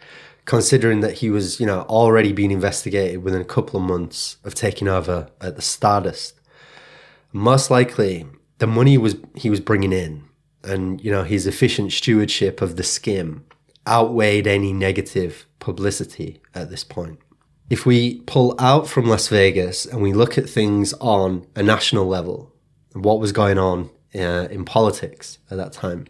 considering that he was, you know, already being investigated within a couple of months of taking over at the Stardust? Most likely, the money was he was bringing in, and you know his efficient stewardship of the skim outweighed any negative publicity at this point. If we pull out from Las Vegas and we look at things on a national level, what was going on uh, in politics at that time,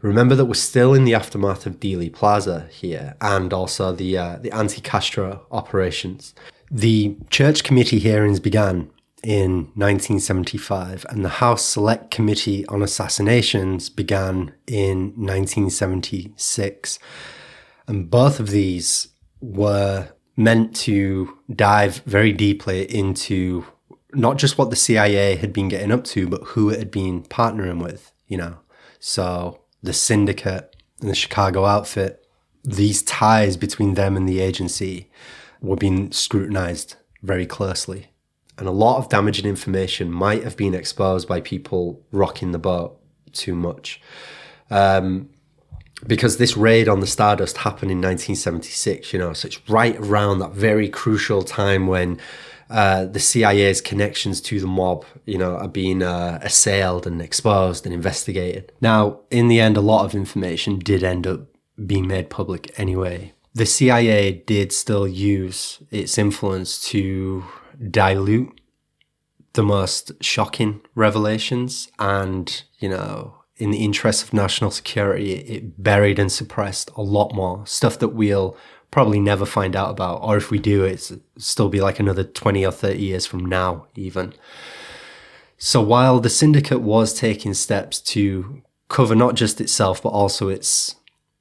remember that we're still in the aftermath of Dealey Plaza here and also the, uh, the anti Castro operations. The church committee hearings began in 1975, and the House Select Committee on Assassinations began in 1976. And both of these were meant to dive very deeply into not just what the CIA had been getting up to, but who it had been partnering with, you know. So the syndicate and the Chicago outfit, these ties between them and the agency were being scrutinized very closely. And a lot of damaging information might have been exposed by people rocking the boat too much. Um, because this raid on the Stardust happened in 1976, you know, so it's right around that very crucial time when uh, the CIA's connections to the mob, you know, are being uh, assailed and exposed and investigated. Now, in the end, a lot of information did end up being made public anyway. The CIA did still use its influence to dilute the most shocking revelations and, you know, in the interest of national security, it buried and suppressed a lot more stuff that we'll probably never find out about. Or if we do, it's still be like another 20 or 30 years from now, even. So while the syndicate was taking steps to cover not just itself, but also its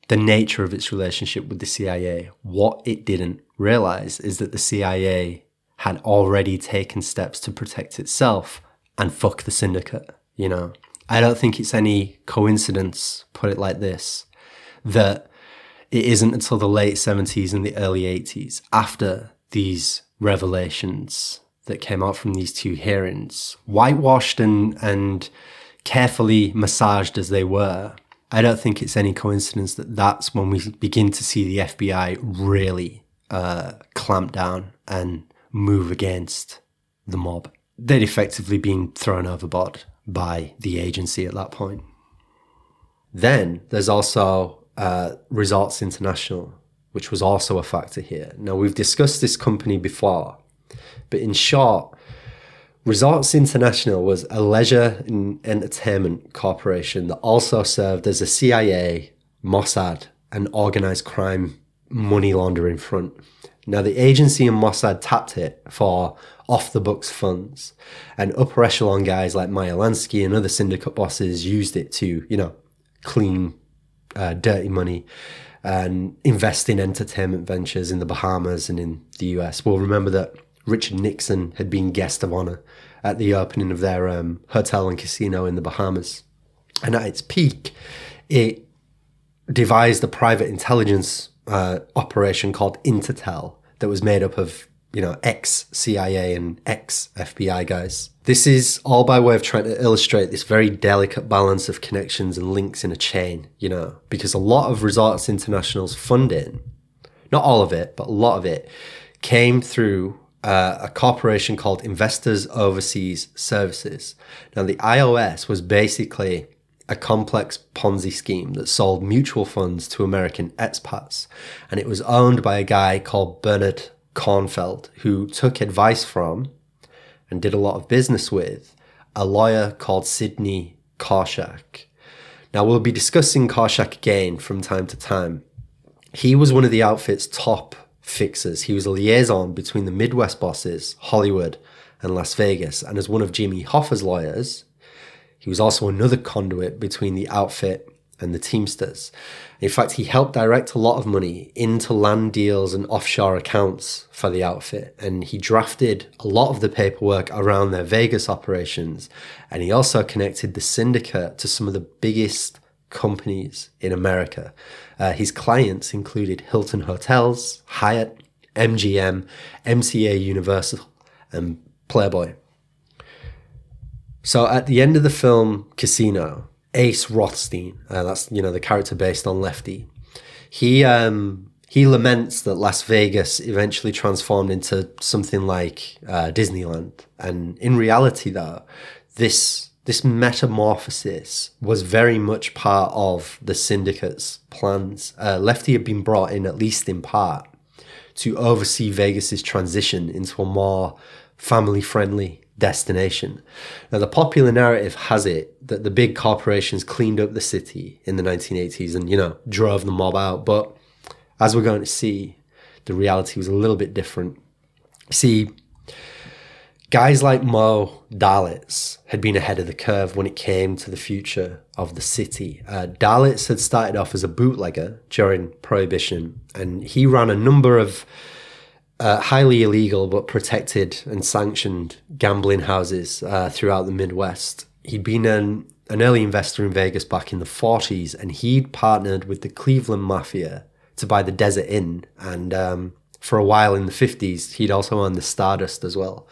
the nature of its relationship with the CIA, what it didn't realize is that the CIA had already taken steps to protect itself and fuck the syndicate, you know. I don't think it's any coincidence, put it like this, that it isn't until the late 70s and the early 80s, after these revelations that came out from these two hearings, whitewashed and, and carefully massaged as they were, I don't think it's any coincidence that that's when we begin to see the FBI really uh, clamp down and move against the mob. They'd effectively been thrown overboard by the agency at that point. Then there's also uh, Resorts International, which was also a factor here. Now, we've discussed this company before, but in short, Resorts International was a leisure and entertainment corporation that also served as a CIA, Mossad, and organized crime money laundering front. Now, the agency and Mossad tapped it for off the books funds, and upper echelon guys like Meyer Lansky and other syndicate bosses used it to, you know, clean uh, dirty money and invest in entertainment ventures in the Bahamas and in the US. We'll remember that Richard Nixon had been guest of honor at the opening of their um, hotel and casino in the Bahamas. And at its peak, it devised a private intelligence uh, operation called Intertel that was made up of you know ex CIA and ex FBI guys. This is all by way of trying to illustrate this very delicate balance of connections and links in a chain. You know, because a lot of Resorts International's funding, not all of it, but a lot of it, came through uh, a corporation called Investors Overseas Services. Now, the IOS was basically a complex Ponzi scheme that sold mutual funds to American expats. And it was owned by a guy called Bernard Cornfeld, who took advice from and did a lot of business with a lawyer called Sidney Korshak. Now, we'll be discussing Korshak again from time to time. He was one of the outfit's top fixers. He was a liaison between the Midwest bosses, Hollywood, and Las Vegas. And as one of Jimmy Hoffa's lawyers, he was also another conduit between the outfit and the Teamsters. In fact, he helped direct a lot of money into land deals and offshore accounts for the outfit, and he drafted a lot of the paperwork around their Vegas operations. And he also connected the syndicate to some of the biggest companies in America. Uh, his clients included Hilton Hotels, Hyatt, MGM, MCA Universal, and Playboy. So at the end of the film Casino, Ace Rothstein, uh, that's you know the character based on Lefty, he um, he laments that Las Vegas eventually transformed into something like uh, Disneyland, and in reality, though, this this metamorphosis was very much part of the syndicate's plans. Uh, Lefty had been brought in, at least in part, to oversee Vegas's transition into a more family friendly destination. Now, the popular narrative has it that the big corporations cleaned up the city in the 1980s and, you know, drove the mob out. But as we're going to see, the reality was a little bit different. See, guys like Moe Dalitz had been ahead of the curve when it came to the future of the city. Uh, Dalitz had started off as a bootlegger during Prohibition, and he ran a number of uh, highly illegal but protected and sanctioned gambling houses uh, throughout the Midwest. He'd been an, an early investor in Vegas back in the 40s, and he'd partnered with the Cleveland Mafia to buy the Desert Inn. And um, for a while in the 50s, he'd also owned the Stardust as well.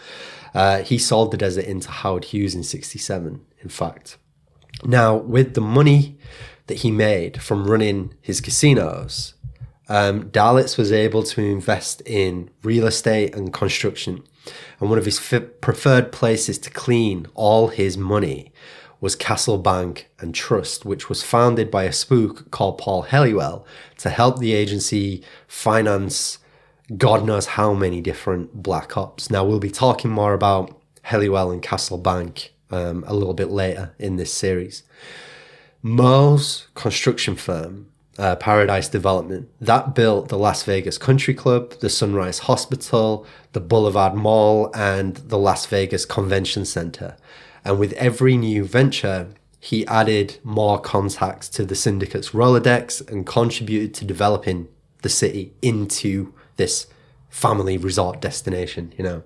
Uh, he sold the Desert Inn to Howard Hughes in 67, in fact. Now, with the money that he made from running his casinos, um, Dalitz was able to invest in real estate and construction. And one of his f- preferred places to clean all his money was Castle Bank and Trust, which was founded by a spook called Paul Helliwell to help the agency finance God knows how many different black ops. Now, we'll be talking more about Helliwell and Castle Bank um, a little bit later in this series. Moe's construction firm uh, Paradise Development. That built the Las Vegas Country Club, the Sunrise Hospital, the Boulevard Mall, and the Las Vegas Convention Center. And with every new venture, he added more contacts to the syndicate's Rolodex and contributed to developing the city into this family resort destination, you know.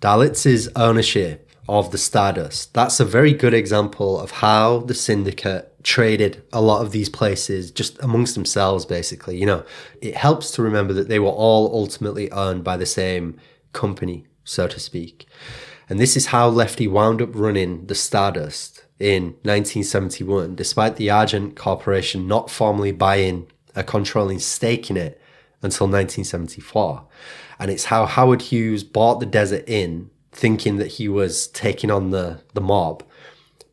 Dalitz's ownership of the Stardust, that's a very good example of how the syndicate traded a lot of these places just amongst themselves, basically. You know, it helps to remember that they were all ultimately owned by the same company, so to speak. And this is how Lefty wound up running the Stardust in 1971, despite the Argent Corporation not formally buying a controlling stake in it until 1974. And it's how Howard Hughes bought the Desert Inn, thinking that he was taking on the, the mob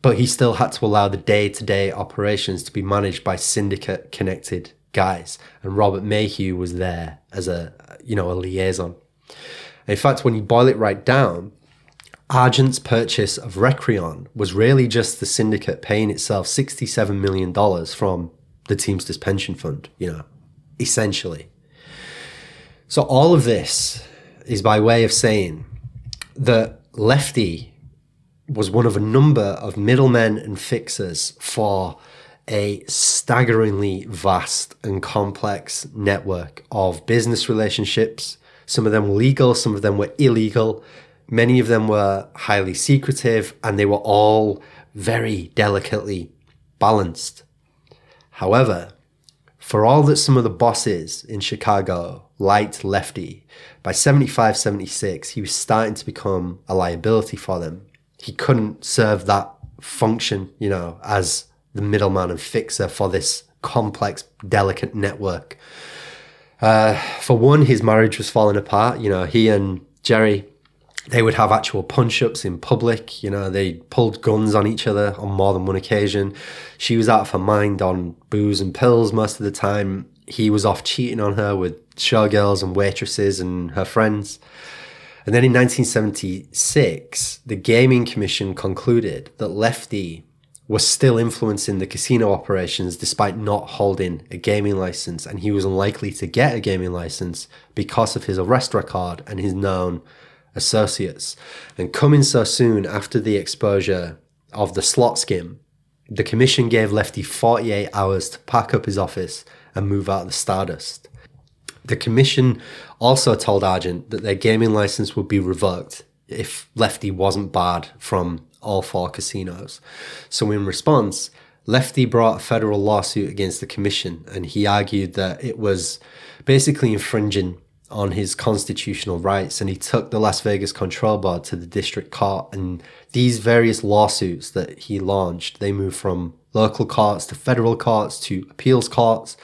but he still had to allow the day-to-day operations to be managed by syndicate connected guys and robert maheu was there as a you know a liaison. In fact when you boil it right down argent's purchase of Recrion was really just the syndicate paying itself $67 million from the teamsters pension fund you know essentially. So all of this is by way of saying that lefty was one of a number of middlemen and fixers for a staggeringly vast and complex network of business relationships. Some of them were legal, some of them were illegal. Many of them were highly secretive, and they were all very delicately balanced. However, for all that some of the bosses in Chicago liked Lefty, by 75 76, he was starting to become a liability for them he couldn't serve that function, you know, as the middleman and fixer for this complex, delicate network. Uh, for one, his marriage was falling apart. You know, he and Geri, they would have actual punch ups in public. You know, they pulled guns on each other on more than one occasion. She was out of her mind on booze and pills most of the time. He was off cheating on her with showgirls and waitresses and her friends. And then in 1976, the Gaming Commission concluded that Lefty was still influencing the casino operations despite not holding a gaming license, and he was unlikely to get a gaming license because of his arrest record and his known associates. And coming so soon after the exposure of the slot skim, the commission gave Lefty 48 hours to pack up his office and move out of the Stardust. The commission also told Argent that their gaming license would be revoked if Lefty wasn't barred from all four casinos. So, in response, Lefty brought a federal lawsuit against the commission and he argued that it was basically infringing on his constitutional rights and he took the Las Vegas Control Board to the district court and these various lawsuits that he launched they moved from local courts to federal courts to appeals courts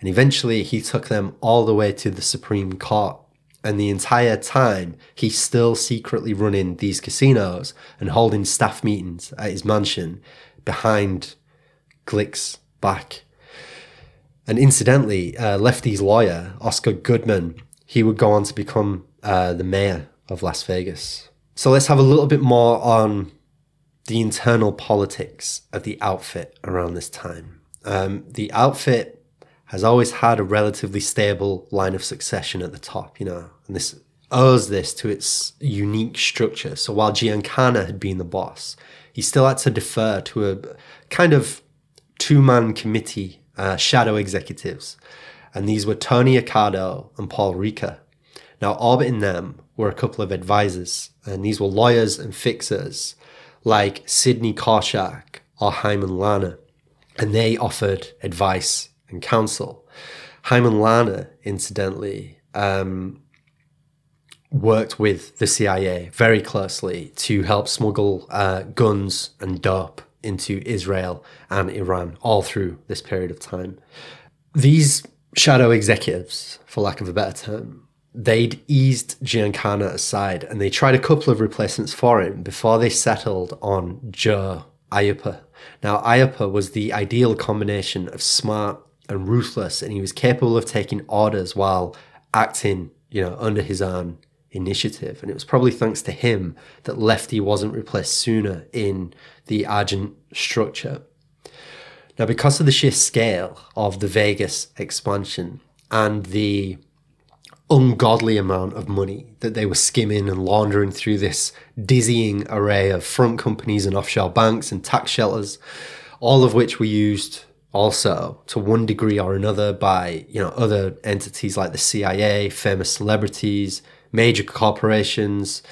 and eventually he took them all the way to the Supreme Court. And the entire time, he's still secretly running these casinos and holding staff meetings at his mansion behind Glick's back. And incidentally, uh, Lefty's lawyer, Oscar Goodman, he would go on to become uh, the mayor of Las Vegas. So let's have a little bit more on the internal politics of the outfit around this time. Um, the outfit has always had a relatively stable line of succession at the top, you know, and this owes this to its unique structure. So while Giancana had been the boss, he still had to defer to a kind of two man committee, uh, shadow executives. And these were Tony Accardo and Paul Ricca. Now, orbiting them were a couple of advisors, and these were lawyers and fixers like Sidney Korshak or Hyman Larner, and they offered advice and counsel. Hyman Larner, incidentally, um, worked with the CIA very closely to help smuggle uh, guns and dope into Israel and Iran all through this period of time. These shadow executives, for lack of a better term, they'd eased Giancana aside and they tried a couple of replacements for him before they settled on Joe Aiuppa. Now, Aiuppa was the ideal combination of smart and ruthless, and he was capable of taking orders while acting, you know, under his own initiative. And it was probably thanks to him that Lefty wasn't replaced sooner in the Argent structure. Now, because of the sheer scale of the Vegas expansion and the ungodly amount of money that they were skimming and laundering through this dizzying array of front companies and offshore banks and tax shelters, all of which were used also to one degree or another by you know other entities like the CIA, famous celebrities, major corporations.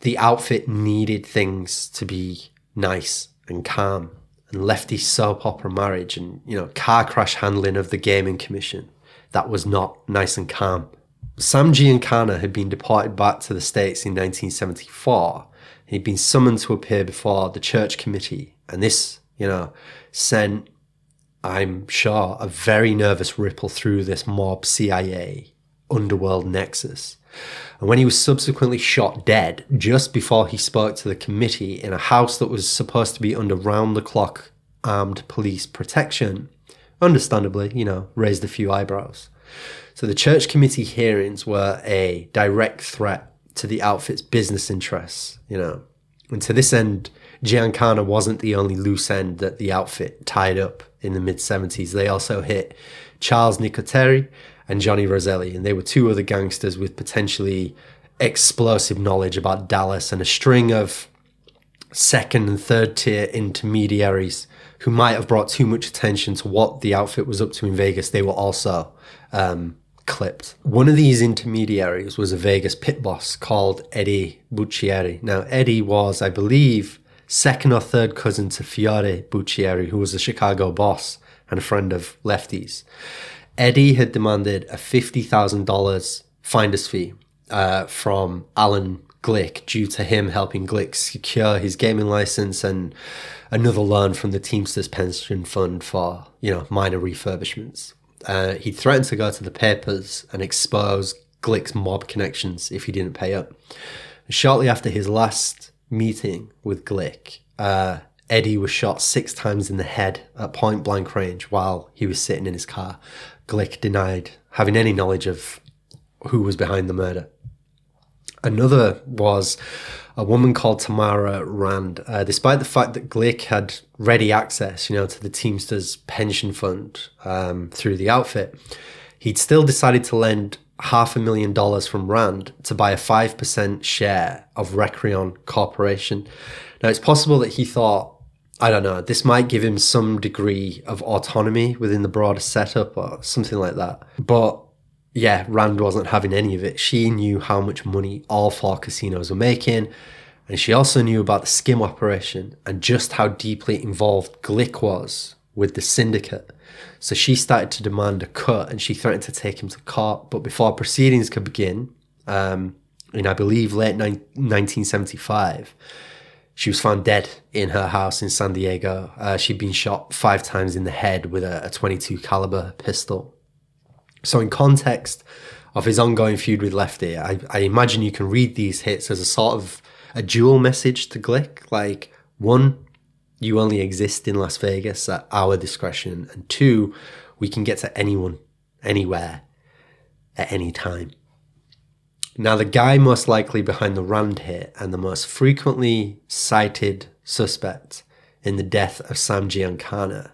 The outfit needed things to be nice and calm. And lefty soap opera marriage and you know car crash handling of the gaming commission. That was not nice and calm. Sam giancana had been deported back to the states in 1974 he'd been summoned to appear before the church committee. And this you know sent i'm sure a very nervous ripple through this mob cia underworld nexus and when he was subsequently shot dead just before he spoke to the committee in a house that was supposed to be under round the clock armed police protection, understandably, you know, raised a few eyebrows. So the church committee hearings were a direct threat to the outfit's business interests, you know. And to this end, Giancana wasn't the only loose end that the outfit tied up in the mid 70s. They also hit Charles Nicoletti and Johnny Roselli, and they were two other gangsters with potentially explosive knowledge about Dallas and a string of second and third tier intermediaries who might have brought too much attention to what the outfit was up to in Vegas. They were also um, clipped. One of these intermediaries was a Vegas pit boss called Eddie Buccieri. Now, Eddie was, I believe, second or third cousin to Fiore Buccieri, who was a Chicago boss and a friend of Lefty's. Eddie had demanded a $50,000 finder's fee uh, from Alan Glick due to him helping Glick secure his gaming license and another loan from the Teamsters pension fund for, you know, minor refurbishments. Uh, he threatened to go to the papers and expose Glick's mob connections if he didn't pay up. Shortly after his last meeting with Glick, uh, Eddie was shot six times in the head at point blank range while he was sitting in his car. Glick denied having any knowledge of who was behind the murder. Another was a woman called Tamara Rand. Uh, despite the fact that Glick had ready access, you know, to the Teamsters pension fund um, through the outfit, he'd still decided to lend half a million dollars from Rand to buy a 5% share of Recrion Corporation. Now, it's possible that he thought I don't know, this might give him some degree of autonomy within the broader setup or something like that. But yeah, Rand wasn't having any of it. She knew how much money all four casinos were making. And she also knew about the skim operation and just how deeply involved Glick was with the syndicate. So she started to demand a cut and she threatened to take him to court. But before proceedings could begin, um, in I believe late ni- 1975, she was found dead in her house in San Diego. Uh, she'd been shot five times in the head with a, a 22 caliber pistol. So, in context of his ongoing feud with Lefty, I, I imagine you can read these hits as a sort of a dual message to Glick. Like, one, you only exist in Las Vegas at our discretion, and two, we can get to anyone, anywhere, at any time. Now, the guy most likely behind the Rand hit and the most frequently cited suspect in the death of Sam Giancana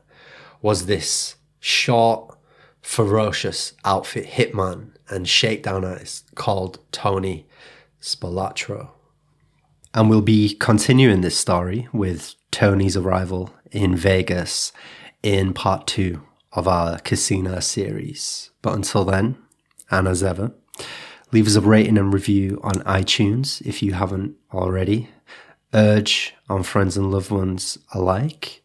was this short, ferocious outfit hitman and shakedown artist called Tony Spilotro. And we'll be continuing this story with Tony's arrival in Vegas in part two of our casino series. But until then, and as ever, Leave us a rating and review on iTunes if you haven't already. Urge on friends and loved ones alike.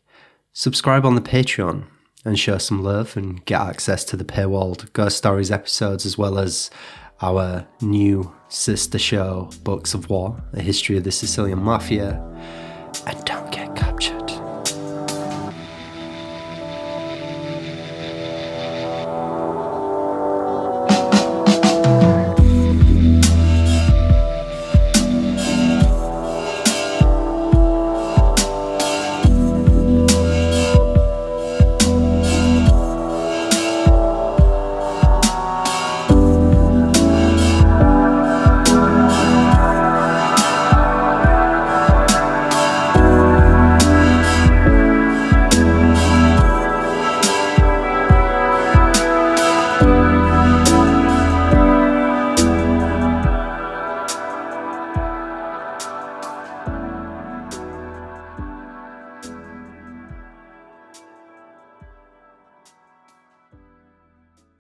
Subscribe on the Patreon and show some love and get access to the paywalled Ghost Stories episodes as well as our new sister show, Books of War, A History of the Sicilian Mafia